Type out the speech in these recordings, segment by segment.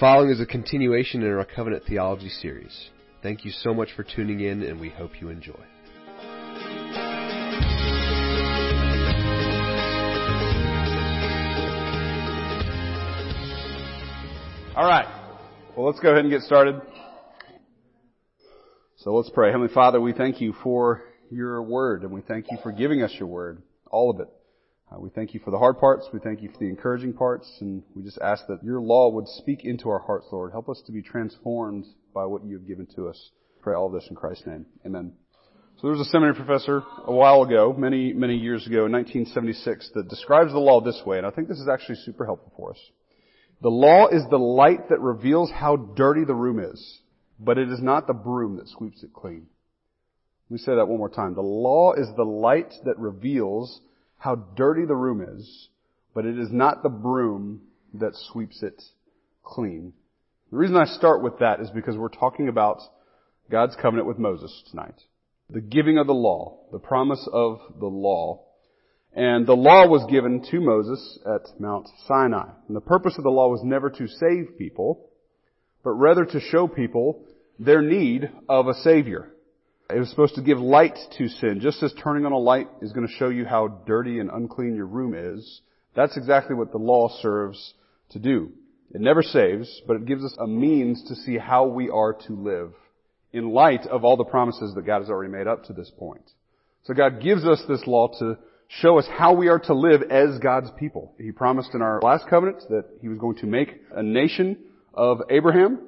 following is a continuation in our covenant theology series. Thank you so much for tuning in, and we hope you enjoy. All right. Well, let's go ahead and get started. So let's pray. Heavenly Father, we thank you for your word, and we thank you for giving us your word, all of it. Uh, we thank you for the hard parts. We thank you for the encouraging parts, and we just ask that your law would speak into our hearts, Lord. Help us to be transformed by what you have given to us. Pray all this in Christ's name. Amen. So there was a seminary professor a while ago, many, many years ago, in 1976, that describes the law this way, and I think this is actually super helpful for us. The law is the light that reveals how dirty the room is, but it is not the broom that sweeps it clean. Let me say that one more time. The law is the light that reveals how dirty the room is, but it is not the broom that sweeps it clean. The reason I start with that is because we're talking about God's covenant with Moses tonight. The giving of the law, the promise of the law. And the law was given to Moses at Mount Sinai. And the purpose of the law was never to save people, but rather to show people their need of a Savior. It was supposed to give light to sin. Just as turning on a light is going to show you how dirty and unclean your room is, that's exactly what the law serves to do. It never saves, but it gives us a means to see how we are to live in light of all the promises that God has already made up to this point. So God gives us this law to show us how we are to live as God's people. He promised in our last covenant that He was going to make a nation of Abraham,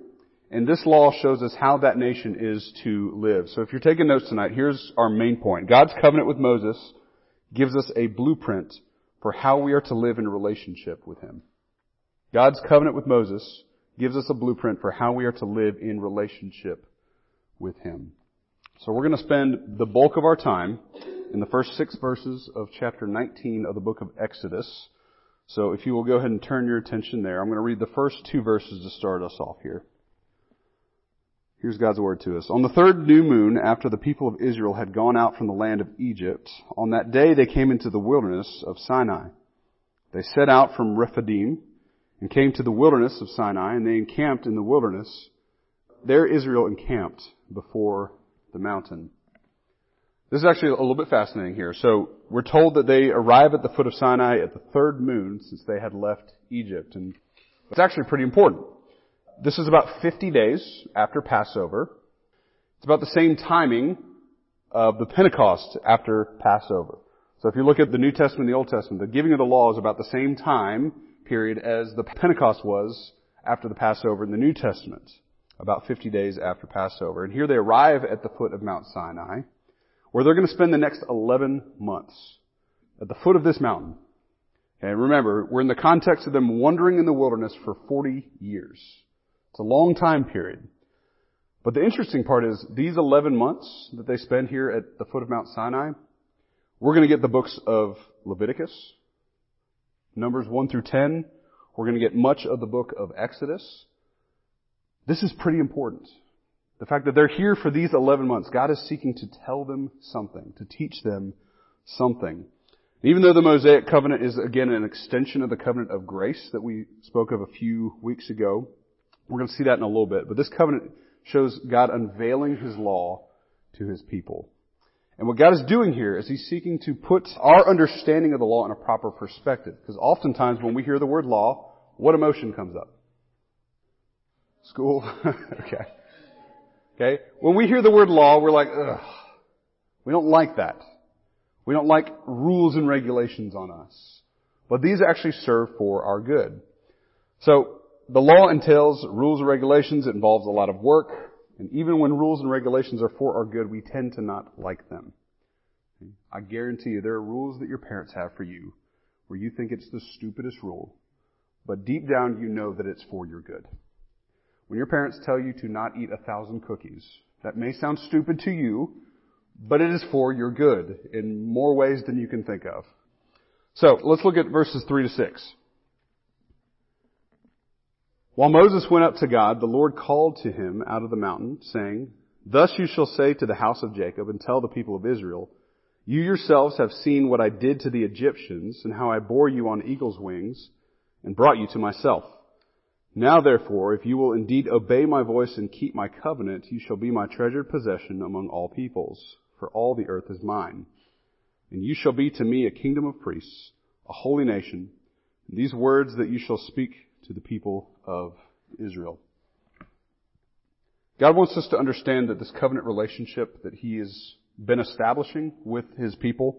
and this law shows us how that nation is to live. So if you're taking notes tonight, here's our main point. God's covenant with Moses gives us a blueprint for how we are to live in relationship with Him. God's covenant with Moses gives us a blueprint for how we are to live in relationship with Him. So we're going to spend the bulk of our time in the first six verses of chapter 19 of the book of Exodus. So if you will go ahead and turn your attention there, I'm going to read the first two verses to start us off here. Here's God's word to us. On the third new moon, after the people of Israel had gone out from the land of Egypt, on that day they came into the wilderness of Sinai. They set out from Rephidim and came to the wilderness of Sinai, and they encamped in the wilderness. There Israel encamped before the mountain. This is actually a little bit fascinating here. So we're told that they arrive at the foot of Sinai at the third moon since they had left Egypt, and it's actually pretty important. This is about 50 days after Passover. It's about the same timing of the Pentecost after Passover. So if you look at the New Testament and the Old Testament, the giving of the law is about the same time period as the Pentecost was after the Passover in the New Testament, about 50 days after Passover. And here they arrive at the foot of Mount Sinai, where they're going to spend the next 11 months at the foot of this mountain. And remember, we're in the context of them wandering in the wilderness for 40 years. It's a long time period. But the interesting part is these 11 months that they spend here at the foot of Mount Sinai, we're going to get the books of Leviticus, Numbers 1 through 10. We're going to get much of the book of Exodus. This is pretty important. The fact that they're here for these 11 months, God is seeking to tell them something, to teach them something. Even though the Mosaic covenant is again an extension of the covenant of grace that we spoke of a few weeks ago, we're going to see that in a little bit. But this covenant shows God unveiling His law to His people. And what God is doing here is He's seeking to put our understanding of the law in a proper perspective. Because oftentimes when we hear the word law, what emotion comes up? School? okay. Okay? When we hear the word law, we're like, ugh. We don't like that. We don't like rules and regulations on us. But these actually serve for our good. So, the law entails rules and regulations. It involves a lot of work. And even when rules and regulations are for our good, we tend to not like them. I guarantee you there are rules that your parents have for you where you think it's the stupidest rule, but deep down you know that it's for your good. When your parents tell you to not eat a thousand cookies, that may sound stupid to you, but it is for your good in more ways than you can think of. So let's look at verses 3 to 6. While Moses went up to God, the Lord called to him out of the mountain, saying, Thus you shall say to the house of Jacob and tell the people of Israel, You yourselves have seen what I did to the Egyptians and how I bore you on eagle's wings and brought you to myself. Now therefore, if you will indeed obey my voice and keep my covenant, you shall be my treasured possession among all peoples, for all the earth is mine. And you shall be to me a kingdom of priests, a holy nation. And these words that you shall speak to the people of Israel. God wants us to understand that this covenant relationship that He has been establishing with His people,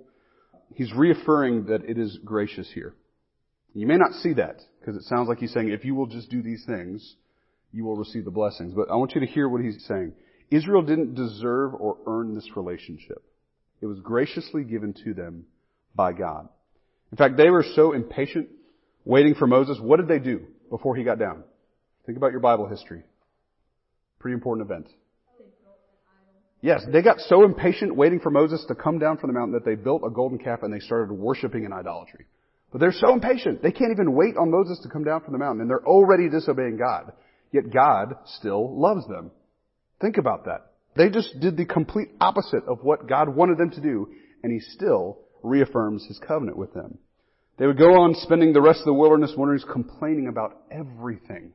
He's reaffirming that it is gracious here. You may not see that because it sounds like he's saying, if you will just do these things, you will receive the blessings. But I want you to hear what he's saying. Israel didn't deserve or earn this relationship. It was graciously given to them by God. In fact, they were so impatient waiting for Moses. What did they do before he got down? Think about your Bible history. Pretty important event. Yes, they got so impatient waiting for Moses to come down from the mountain that they built a golden calf and they started worshiping in idolatry. But they're so impatient. They can't even wait on Moses to come down from the mountain and they're already disobeying God. Yet God still loves them. Think about that. They just did the complete opposite of what God wanted them to do and He still reaffirms His covenant with them. They would go on spending the rest of the wilderness wanderings complaining about everything.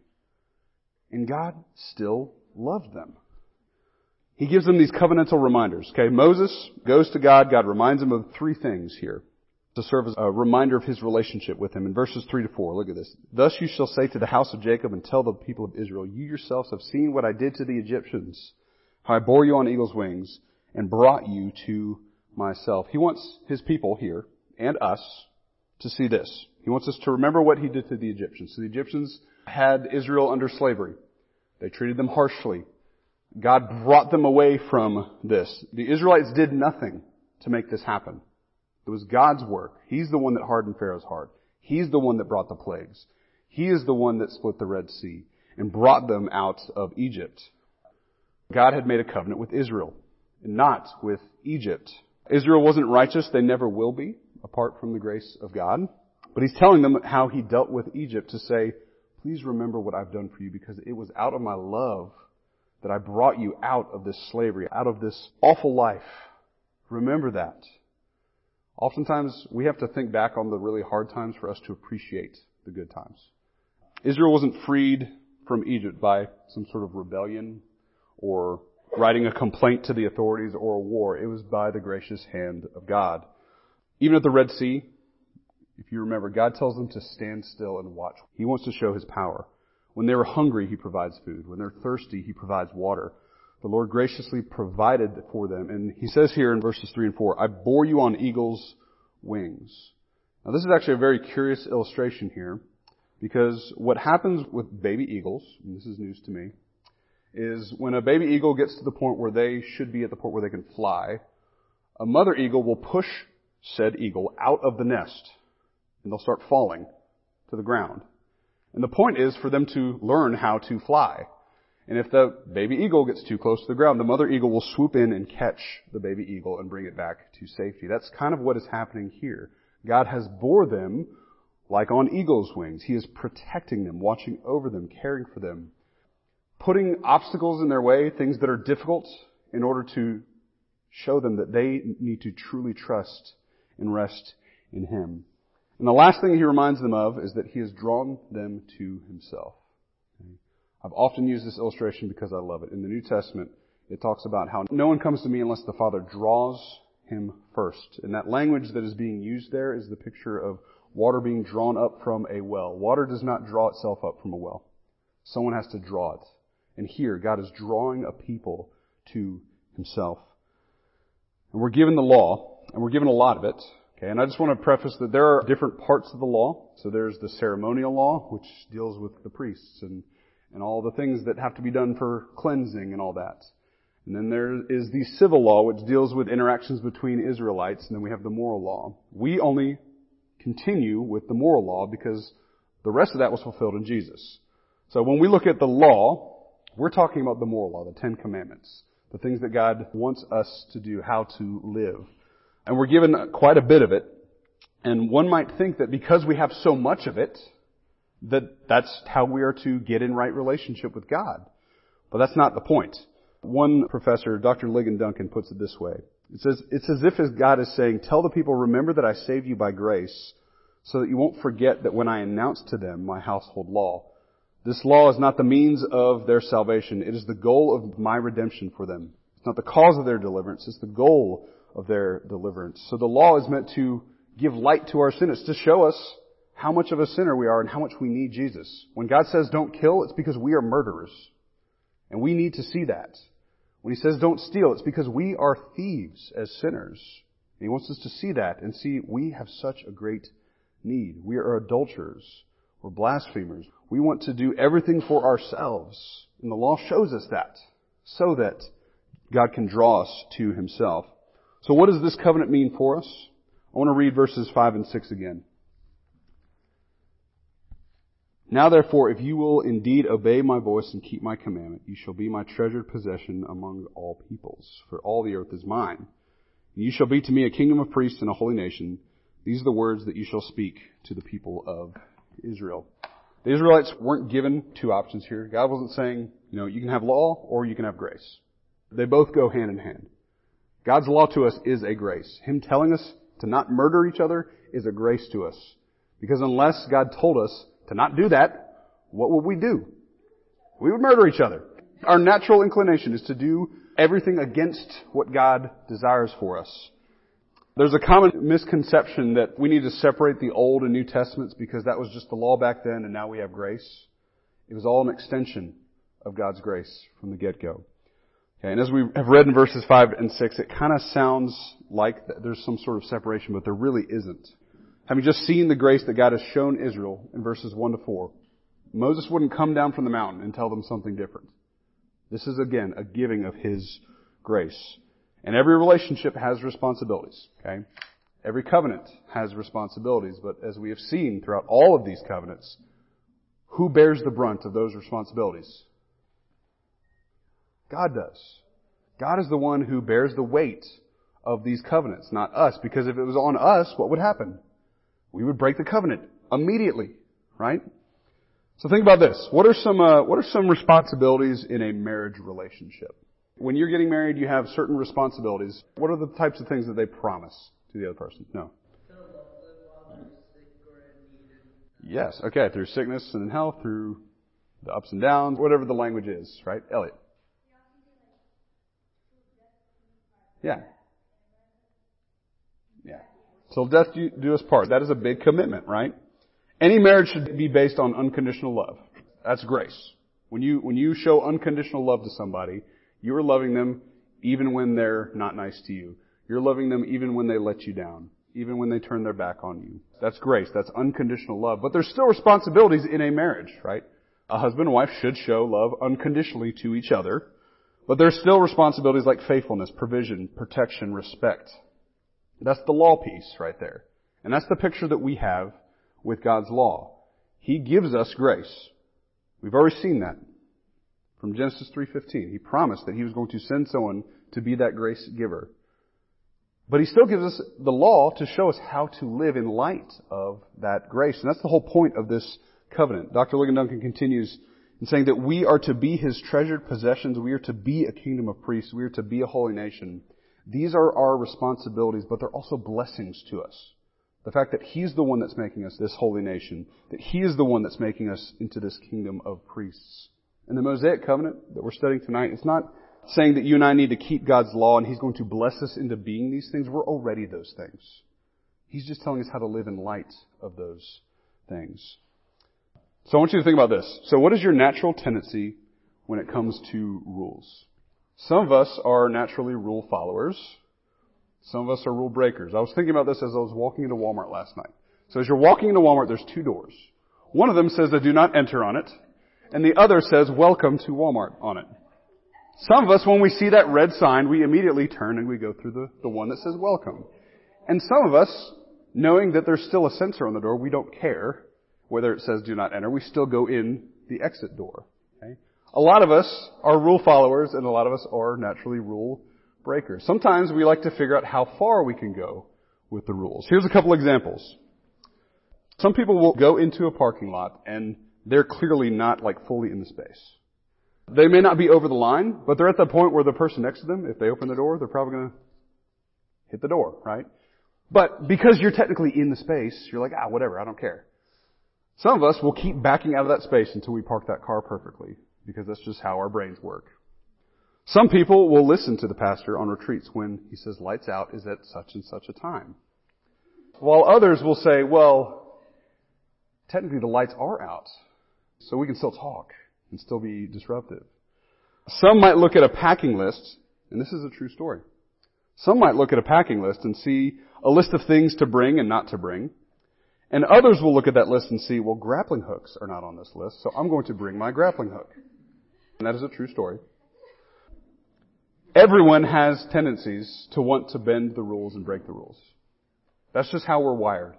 And God still loved them. He gives them these covenantal reminders. Okay, Moses goes to God. God reminds him of three things here to serve as a reminder of his relationship with him. In verses 3 to 4, look at this. Thus you shall say to the house of Jacob and tell the people of Israel, you yourselves have seen what I did to the Egyptians, how I bore you on eagle's wings and brought you to myself. He wants his people here and us to see this. He wants us to remember what he did to the Egyptians. So the Egyptians had Israel under slavery. They treated them harshly. God brought them away from this. The Israelites did nothing to make this happen. It was God's work. He's the one that hardened Pharaoh's heart. He's the one that brought the plagues. He is the one that split the Red Sea and brought them out of Egypt. God had made a covenant with Israel, not with Egypt. Israel wasn't righteous. They never will be, apart from the grace of God. But he's telling them how he dealt with Egypt to say, please remember what I've done for you because it was out of my love that I brought you out of this slavery, out of this awful life. Remember that. Oftentimes, we have to think back on the really hard times for us to appreciate the good times. Israel wasn't freed from Egypt by some sort of rebellion or writing a complaint to the authorities or a war. It was by the gracious hand of God. Even at the Red Sea, if you remember, God tells them to stand still and watch. He wants to show His power. When they were hungry, He provides food. When they're thirsty, He provides water the Lord graciously provided for them. And he says here in verses 3 and 4, I bore you on eagle's wings. Now this is actually a very curious illustration here because what happens with baby eagles, and this is news to me, is when a baby eagle gets to the point where they should be at the point where they can fly, a mother eagle will push said eagle out of the nest and they'll start falling to the ground. And the point is for them to learn how to fly. And if the baby eagle gets too close to the ground, the mother eagle will swoop in and catch the baby eagle and bring it back to safety. That's kind of what is happening here. God has bore them like on eagle's wings. He is protecting them, watching over them, caring for them, putting obstacles in their way, things that are difficult, in order to show them that they need to truly trust and rest in Him. And the last thing He reminds them of is that He has drawn them to Himself. I've often used this illustration because I love it. In the New Testament, it talks about how no one comes to me unless the Father draws him first. And that language that is being used there is the picture of water being drawn up from a well. Water does not draw itself up from a well. Someone has to draw it. And here, God is drawing a people to himself. And we're given the law, and we're given a lot of it. Okay, and I just want to preface that there are different parts of the law. So there's the ceremonial law, which deals with the priests and and all the things that have to be done for cleansing and all that. And then there is the civil law, which deals with interactions between Israelites, and then we have the moral law. We only continue with the moral law because the rest of that was fulfilled in Jesus. So when we look at the law, we're talking about the moral law, the Ten Commandments, the things that God wants us to do, how to live. And we're given quite a bit of it. And one might think that because we have so much of it, that that's how we are to get in right relationship with God. But that's not the point. One professor, Dr. Ligon Duncan, puts it this way. It says, it's as if God is saying, tell the people, remember that I saved you by grace, so that you won't forget that when I announced to them my household law, This law is not the means of their salvation. It is the goal of my redemption for them. It's not the cause of their deliverance. It's the goal of their deliverance. So the law is meant to give light to our sin. It's to show us how much of a sinner we are and how much we need Jesus. When God says don't kill, it's because we are murderers. And we need to see that. When He says don't steal, it's because we are thieves as sinners. And He wants us to see that and see we have such a great need. We are adulterers. We're blasphemers. We want to do everything for ourselves. And the law shows us that so that God can draw us to Himself. So what does this covenant mean for us? I want to read verses 5 and 6 again. Now therefore, if you will indeed obey my voice and keep my commandment, you shall be my treasured possession among all peoples, for all the earth is mine. And you shall be to me a kingdom of priests and a holy nation. These are the words that you shall speak to the people of Israel. The Israelites weren't given two options here. God wasn't saying, you know, you can have law or you can have grace. They both go hand in hand. God's law to us is a grace. Him telling us to not murder each other is a grace to us. Because unless God told us to not do that, what would we do? We would murder each other. Our natural inclination is to do everything against what God desires for us. There's a common misconception that we need to separate the Old and New Testaments because that was just the law back then and now we have grace. It was all an extension of God's grace from the get-go. Okay, and as we have read in verses 5 and 6, it kind of sounds like there's some sort of separation, but there really isn't. Having just seen the grace that God has shown Israel in verses 1 to 4, Moses wouldn't come down from the mountain and tell them something different. This is again a giving of His grace. And every relationship has responsibilities, okay? Every covenant has responsibilities, but as we have seen throughout all of these covenants, who bears the brunt of those responsibilities? God does. God is the one who bears the weight of these covenants, not us, because if it was on us, what would happen? We would break the covenant immediately, right? So think about this. What are some, uh, what are some responsibilities in a marriage relationship? When you're getting married, you have certain responsibilities. What are the types of things that they promise to the other person? No. Yes. Okay. Through sickness and health, through the ups and downs, whatever the language is, right? Elliot. Yeah. Yeah. Till death do us part. That is a big commitment, right? Any marriage should be based on unconditional love. That's grace. When you, when you show unconditional love to somebody, you are loving them even when they're not nice to you. You're loving them even when they let you down. Even when they turn their back on you. That's grace. That's unconditional love. But there's still responsibilities in a marriage, right? A husband and wife should show love unconditionally to each other. But there's still responsibilities like faithfulness, provision, protection, respect. That's the law piece right there. And that's the picture that we have with God's law. He gives us grace. We've already seen that from Genesis 3:15. He promised that he was going to send someone to be that grace giver. But he still gives us the law to show us how to live in light of that grace. And that's the whole point of this covenant. Dr. Ligon Duncan continues in saying that we are to be his treasured possessions. We are to be a kingdom of priests. We are to be a holy nation. These are our responsibilities, but they're also blessings to us. The fact that He's the one that's making us this holy nation, that He is the one that's making us into this kingdom of priests. And the Mosaic covenant that we're studying tonight, it's not saying that you and I need to keep God's law and He's going to bless us into being these things. We're already those things. He's just telling us how to live in light of those things. So I want you to think about this. So what is your natural tendency when it comes to rules? Some of us are naturally rule followers. Some of us are rule breakers. I was thinking about this as I was walking into Walmart last night. So as you're walking into Walmart, there's two doors. One of them says a do not enter on it, and the other says welcome to Walmart on it. Some of us, when we see that red sign, we immediately turn and we go through the, the one that says welcome. And some of us, knowing that there's still a sensor on the door, we don't care whether it says do not enter. We still go in the exit door. Okay? A lot of us are rule followers and a lot of us are naturally rule breakers. Sometimes we like to figure out how far we can go with the rules. Here's a couple examples. Some people will go into a parking lot and they're clearly not like fully in the space. They may not be over the line, but they're at the point where the person next to them, if they open the door, they're probably going to hit the door, right? But because you're technically in the space, you're like, ah, whatever, I don't care. Some of us will keep backing out of that space until we park that car perfectly, because that's just how our brains work. Some people will listen to the pastor on retreats when he says lights out is at such and such a time. While others will say, well, technically the lights are out, so we can still talk and still be disruptive. Some might look at a packing list, and this is a true story. Some might look at a packing list and see a list of things to bring and not to bring. And others will look at that list and see, well, grappling hooks are not on this list, so I'm going to bring my grappling hook. And that is a true story. Everyone has tendencies to want to bend the rules and break the rules. That's just how we're wired.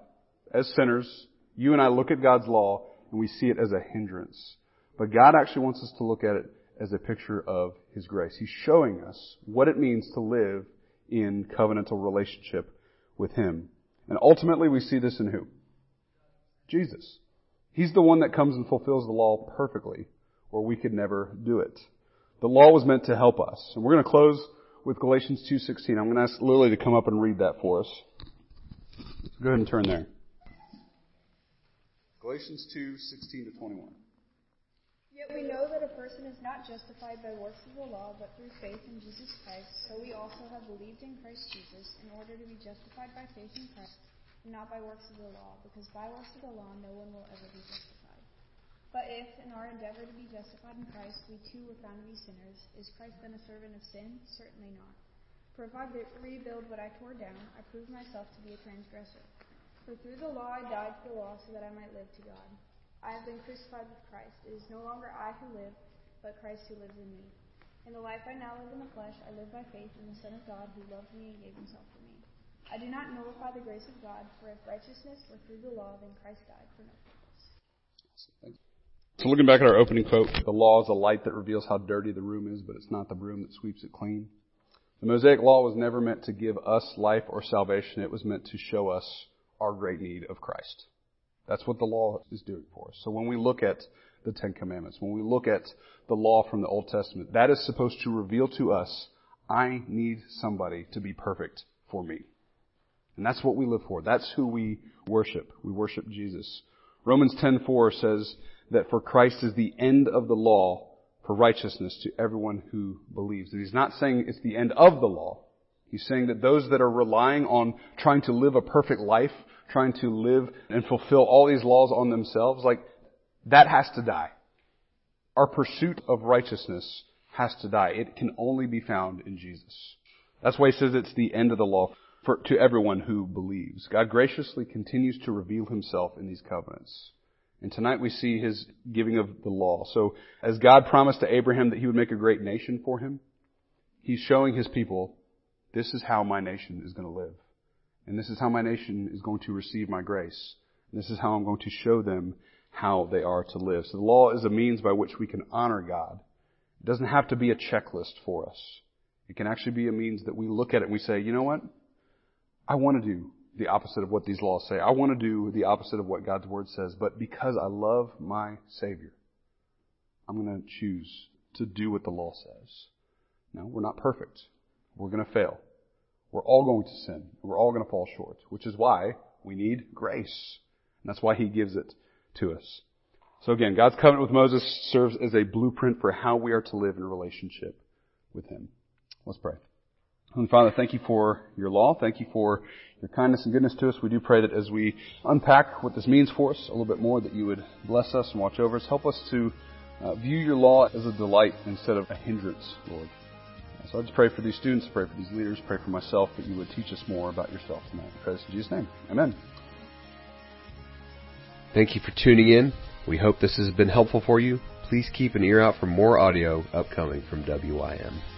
As sinners, you and I look at God's law and we see it as a hindrance. But God actually wants us to look at it as a picture of His grace. He's showing us what it means to live in covenantal relationship with Him. And ultimately we see this in who? Jesus. He's the one that comes and fulfills the law perfectly, where we could never do it. The law was meant to help us. And we're going to close with Galatians 2.16. I'm going to ask Lily to come up and read that for us. Go ahead and turn there. Galatians 2:16 to 21. Yet we know that a person is not justified by works of the law, but through faith in Jesus Christ. So we also have believed in Christ Jesus in order to be justified by faith in Christ, not by works of the law, because by works of the law no one will ever be justified. But if, in our endeavor to be justified in Christ, we too were found to be sinners, is Christ then a servant of sin? Certainly not. For if I rebuild what I tore down, I prove myself to be a transgressor. For through the law I died to the law so that I might live to God. I have been crucified with Christ. It is no longer I who live, but Christ who lives in me. In the life I now live in the flesh, I live by faith in the Son of God who loved me and gave himself for me. I do not nullify the grace of God, for if righteousness were through the law, then Christ died for no purpose. So looking back at our opening quote, the law is a light that reveals how dirty the room is, but it's not the broom that sweeps it clean. The Mosaic Law was never meant to give us life or salvation. It was meant to show us our great need of Christ. That's what the law is doing for us. So when we look at the Ten Commandments, when we look at the law from the Old Testament, that is supposed to reveal to us, I need somebody to be perfect for me. And that's what we live for. That's who we worship. We worship Jesus. Romans 10:4 says that for Christ is the end of the law for righteousness to everyone who believes. And he's not saying it's the end of the law. He's saying that those that are relying on trying to live a perfect life, trying to live and fulfill all these laws on themselves, like, that has to die. Our pursuit of righteousness has to die. It can only be found in Jesus. That's why he says it's the end of the law for, to everyone who believes. God graciously continues to reveal himself in these covenants. And tonight we see his giving of the law. So as God promised to Abraham that he would make a great nation for him, he's showing his people, this is how my nation is going to live. And this is how my nation is going to receive my grace. And this is how I'm going to show them how they are to live. So the law is a means by which we can honor God. It doesn't have to be a checklist for us. It can actually be a means that we look at it and we say, you know what? I want to do the opposite of what these laws say. I want to do the opposite of what God's Word says, but because I love my Savior, I'm going to choose to do what the law says. Now, we're not perfect. We're going to fail. We're all going to sin. We're all going to fall short, which is why we need grace. And that's why He gives it to us. So again, God's covenant with Moses serves as a blueprint for how we are to live in relationship with Him. Let's pray. And Father, thank you for your law. Thank you for your kindness and goodness to us. We do pray that as we unpack what this means for us a little bit more, that you would bless us and watch over us. Help us to uh, view your law as a delight instead of a hindrance, Lord. So I just pray for these students, pray for these leaders, pray for myself that you would teach us more about yourself tonight. I pray this in Jesus' name. Amen. Thank you for tuning in. We hope this has been helpful for you. Please keep an ear out for more audio upcoming from WIM.